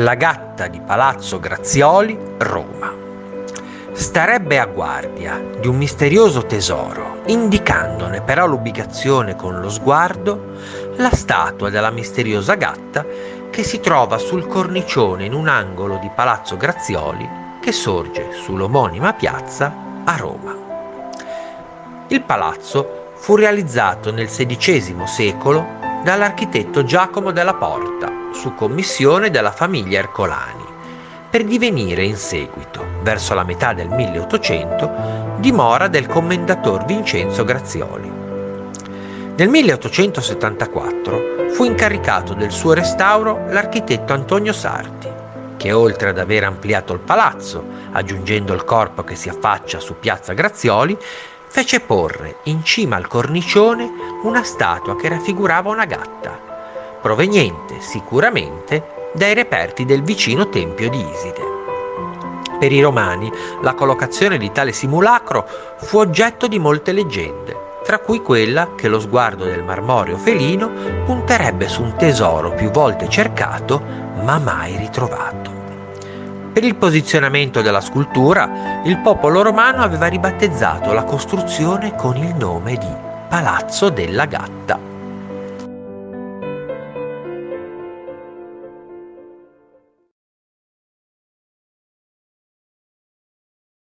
La gatta di Palazzo Grazioli, Roma. Starebbe a guardia di un misterioso tesoro, indicandone però l'ubicazione con lo sguardo la statua della misteriosa gatta che si trova sul cornicione in un angolo di Palazzo Grazioli che sorge sull'omonima piazza a Roma. Il palazzo fu realizzato nel XVI secolo dall'architetto Giacomo della Porta su commissione della famiglia Ercolani, per divenire in seguito, verso la metà del 1800, dimora del commendator Vincenzo Grazioli. Nel 1874 fu incaricato del suo restauro l'architetto Antonio Sarti, che oltre ad aver ampliato il palazzo, aggiungendo il corpo che si affaccia su Piazza Grazioli, fece porre in cima al cornicione una statua che raffigurava una gatta, proveniente sicuramente dai reperti del vicino tempio di Iside. Per i romani la collocazione di tale simulacro fu oggetto di molte leggende, tra cui quella che lo sguardo del marmoreo felino punterebbe su un tesoro più volte cercato ma mai ritrovato. Per il posizionamento della scultura, il popolo romano aveva ribattezzato la costruzione con il nome di Palazzo della Gatta